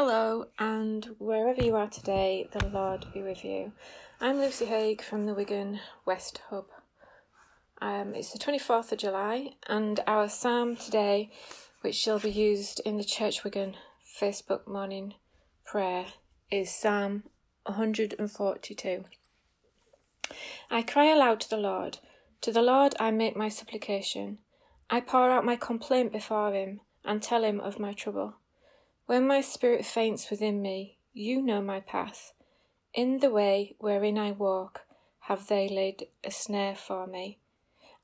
Hello, and wherever you are today, the Lord be with you. I'm Lucy Haigh from the Wigan West Hub. Um, it's the 24th of July, and our psalm today, which shall be used in the Church Wigan Facebook morning prayer, is Psalm 142. I cry aloud to the Lord. To the Lord I make my supplication. I pour out my complaint before him and tell him of my trouble. When my spirit faints within me, you know my path. In the way wherein I walk, have they laid a snare for me.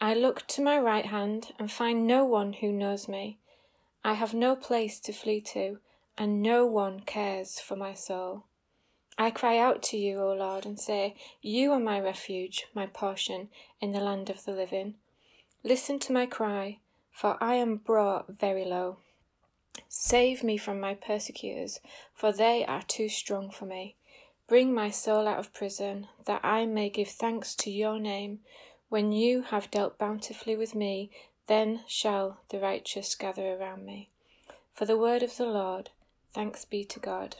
I look to my right hand and find no one who knows me. I have no place to flee to, and no one cares for my soul. I cry out to you, O Lord, and say, You are my refuge, my portion in the land of the living. Listen to my cry, for I am brought very low. Save me from my persecutors, for they are too strong for me. Bring my soul out of prison, that I may give thanks to your name. When you have dealt bountifully with me, then shall the righteous gather around me. For the word of the Lord, thanks be to God.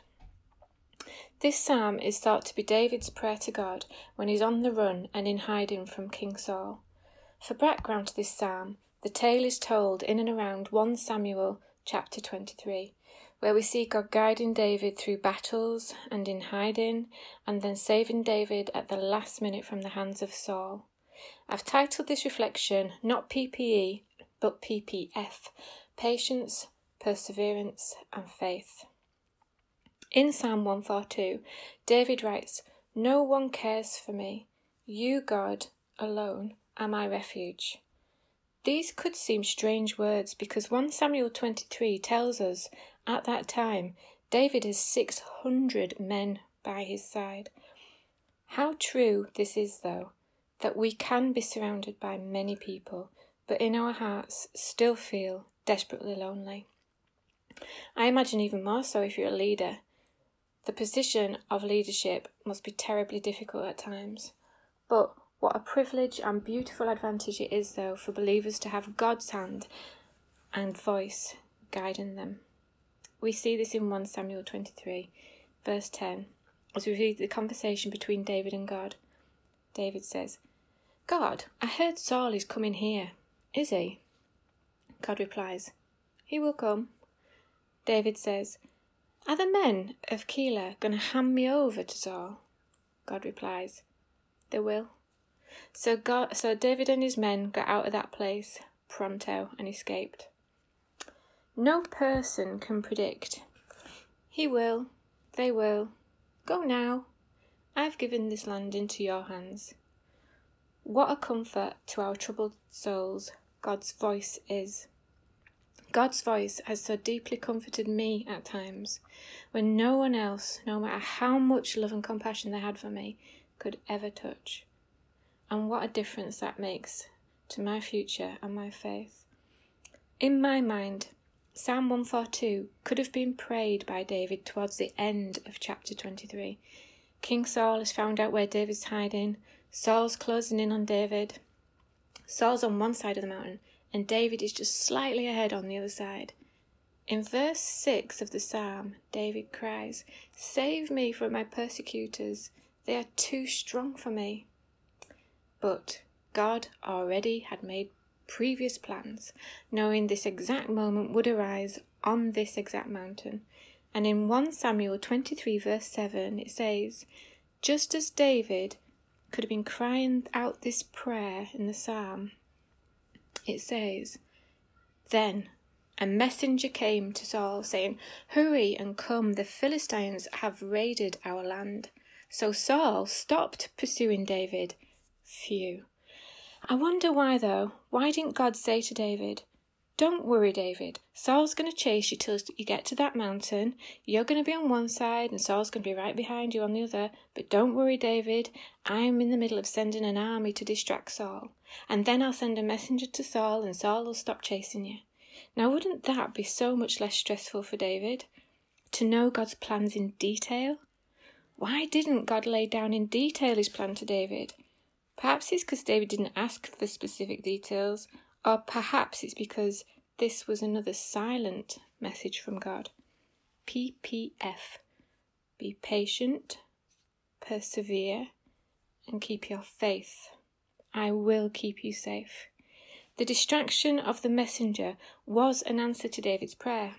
This psalm is thought to be David's prayer to God when he's on the run and in hiding from King Saul. For background to this psalm, the tale is told in and around 1 Samuel chapter 23, where we see God guiding David through battles and in hiding, and then saving David at the last minute from the hands of Saul. I've titled this reflection not PPE, but PPF Patience, Perseverance, and Faith. In Psalm 142, David writes, No one cares for me. You, God, alone, are my refuge. These could seem strange words because 1 Samuel 23 tells us at that time David has 600 men by his side. How true this is, though, that we can be surrounded by many people, but in our hearts still feel desperately lonely. I imagine even more so if you're a leader. The position of leadership must be terribly difficult at times, but what a privilege and beautiful advantage it is, though, for believers to have God's hand and voice guiding them. We see this in 1 Samuel 23, verse 10, as we read the conversation between David and God. David says, God, I heard Saul is coming here. Is he? God replies, He will come. David says, Are the men of Keilah going to hand me over to Saul? God replies, They will. So God, so David and his men got out of that place pronto and escaped. No person can predict. He will, they will. Go now. I've given this land into your hands. What a comfort to our troubled souls God's voice is. God's voice has so deeply comforted me at times when no one else, no matter how much love and compassion they had for me, could ever touch and what a difference that makes to my future and my faith. In my mind, Psalm 142 could have been prayed by David towards the end of chapter 23. King Saul has found out where David's hiding, Saul's closing in on David. Saul's on one side of the mountain, and David is just slightly ahead on the other side. In verse 6 of the psalm, David cries, Save me from my persecutors, they are too strong for me. But God already had made previous plans, knowing this exact moment would arise on this exact mountain. And in 1 Samuel 23, verse 7, it says, Just as David could have been crying out this prayer in the psalm, it says, Then a messenger came to Saul, saying, Hurry and come, the Philistines have raided our land. So Saul stopped pursuing David Phew. I wonder why, though. Why didn't God say to David, Don't worry, David. Saul's going to chase you till you get to that mountain. You're going to be on one side, and Saul's going to be right behind you on the other. But don't worry, David. I'm in the middle of sending an army to distract Saul. And then I'll send a messenger to Saul, and Saul will stop chasing you. Now, wouldn't that be so much less stressful for David? To know God's plans in detail? Why didn't God lay down in detail his plan to David? Perhaps it's because David didn't ask for specific details, or perhaps it's because this was another silent message from God. PPF. Be patient, persevere, and keep your faith. I will keep you safe. The distraction of the messenger was an answer to David's prayer.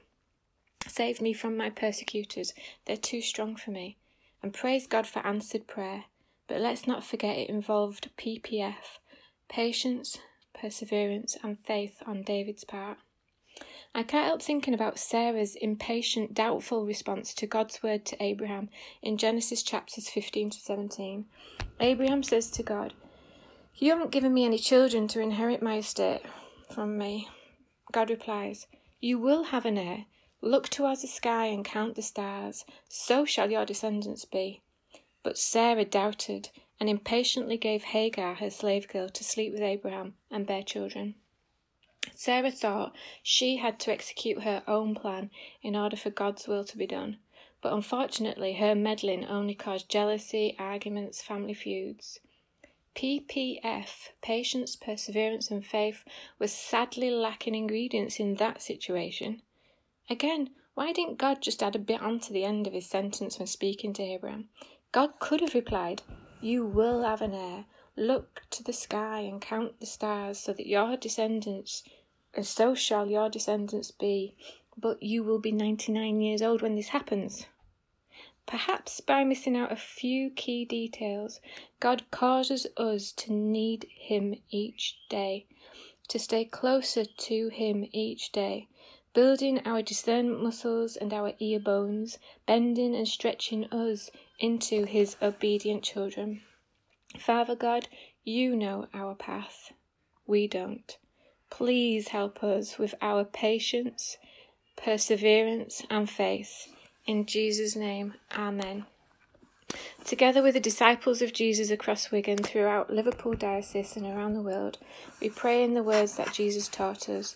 Save me from my persecutors, they're too strong for me. And praise God for answered prayer. But let's not forget it involved PPF patience, perseverance, and faith on David's part. I can't help thinking about Sarah's impatient, doubtful response to God's word to Abraham in Genesis chapters 15 to 17. Abraham says to God, You haven't given me any children to inherit my estate from me. God replies, You will have an heir. Look towards the sky and count the stars, so shall your descendants be. But Sarah doubted and impatiently gave Hagar, her slave girl, to sleep with Abraham and bear children. Sarah thought she had to execute her own plan in order for God's will to be done, but unfortunately her meddling only caused jealousy, arguments, family feuds. PPF, patience, perseverance, and faith, was sadly lacking ingredients in that situation. Again, why didn't God just add a bit on to the end of his sentence when speaking to Abraham? God could have replied, You will have an heir. Look to the sky and count the stars, so that your descendants, and so shall your descendants be. But you will be 99 years old when this happens. Perhaps by missing out a few key details, God causes us to need Him each day, to stay closer to Him each day, building our discernment muscles and our ear bones, bending and stretching us into His obedient children. Father God, you know our path. We don't. Please help us with our patience, perseverance, and faith. In Jesus' name, Amen. Together with the disciples of Jesus across Wigan, throughout Liverpool Diocese, and around the world, we pray in the words that Jesus taught us